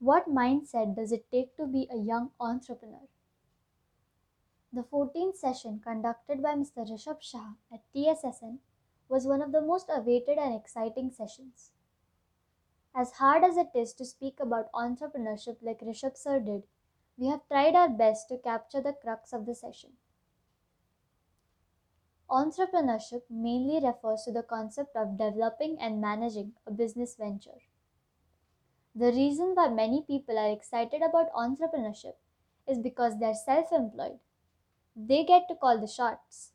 What mindset does it take to be a young entrepreneur? The 14th session conducted by Mr. Rishabh Shah at TSSN was one of the most awaited and exciting sessions. As hard as it is to speak about entrepreneurship like Rishabh sir did, we have tried our best to capture the crux of the session. Entrepreneurship mainly refers to the concept of developing and managing a business venture. The reason why many people are excited about entrepreneurship is because they're self employed. They get to call the shots.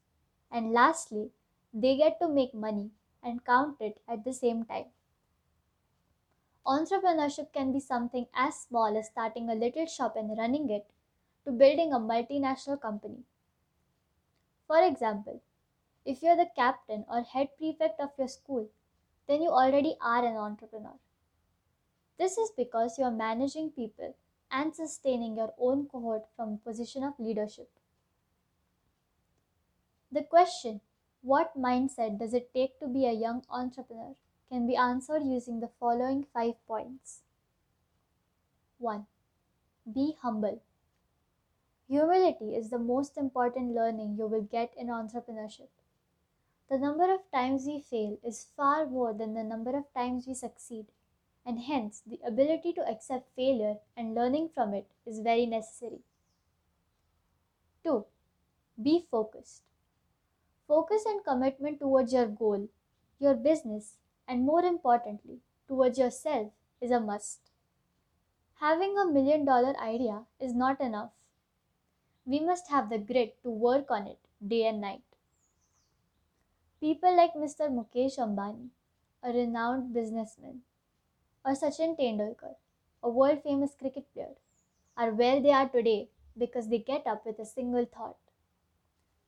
And lastly, they get to make money and count it at the same time. Entrepreneurship can be something as small as starting a little shop and running it to building a multinational company. For example, if you're the captain or head prefect of your school, then you already are an entrepreneur. This is because you are managing people and sustaining your own cohort from a position of leadership. The question, what mindset does it take to be a young entrepreneur, can be answered using the following five points. 1. Be humble. Humility is the most important learning you will get in entrepreneurship. The number of times we fail is far more than the number of times we succeed, and hence the ability to accept failure and learning from it is very necessary. 2. Be focused. Focus and commitment towards your goal, your business, and more importantly, towards yourself is a must. Having a million dollar idea is not enough. We must have the grit to work on it day and night. People like Mr. Mukesh Ambani, a renowned businessman, or Sachin Tendulkar, a world famous cricket player, are where they are today because they get up with a single thought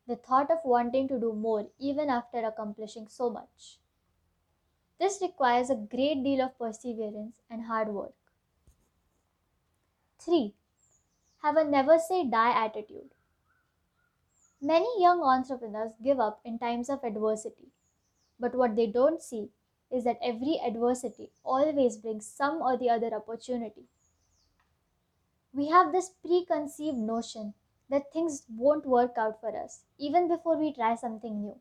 the thought of wanting to do more even after accomplishing so much. This requires a great deal of perseverance and hard work. 3. Have a never say die attitude. Many young entrepreneurs give up in times of adversity, but what they don't see is that every adversity always brings some or the other opportunity. We have this preconceived notion that things won't work out for us even before we try something new.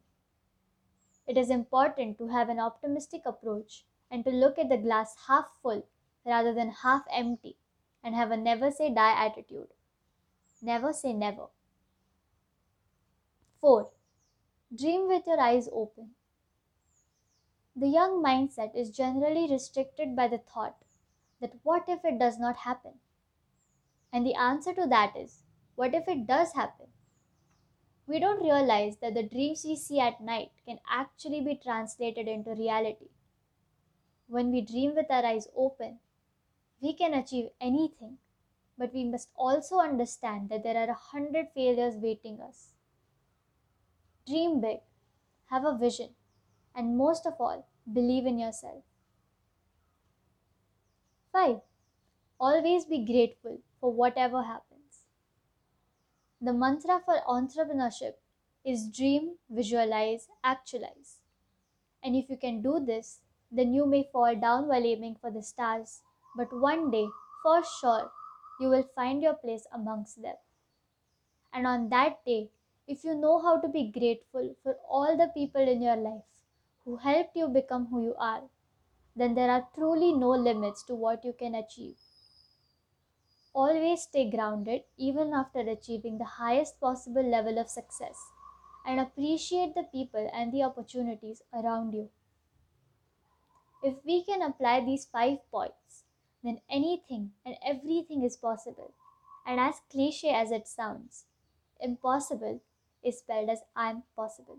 It is important to have an optimistic approach and to look at the glass half full rather than half empty and have a never say die attitude. Never say never. 4. Dream with your eyes open. The young mindset is generally restricted by the thought that what if it does not happen? And the answer to that is what if it does happen? We don't realize that the dreams we see at night can actually be translated into reality. When we dream with our eyes open, we can achieve anything, but we must also understand that there are a hundred failures waiting us. Dream big, have a vision, and most of all, believe in yourself. 5. Always be grateful for whatever happens. The mantra for entrepreneurship is dream, visualize, actualize. And if you can do this, then you may fall down while aiming for the stars, but one day, for sure, you will find your place amongst them. And on that day, if you know how to be grateful for all the people in your life who helped you become who you are, then there are truly no limits to what you can achieve. Always stay grounded even after achieving the highest possible level of success and appreciate the people and the opportunities around you. If we can apply these five points, then anything and everything is possible. And as cliche as it sounds, impossible is spelled as I'm possible.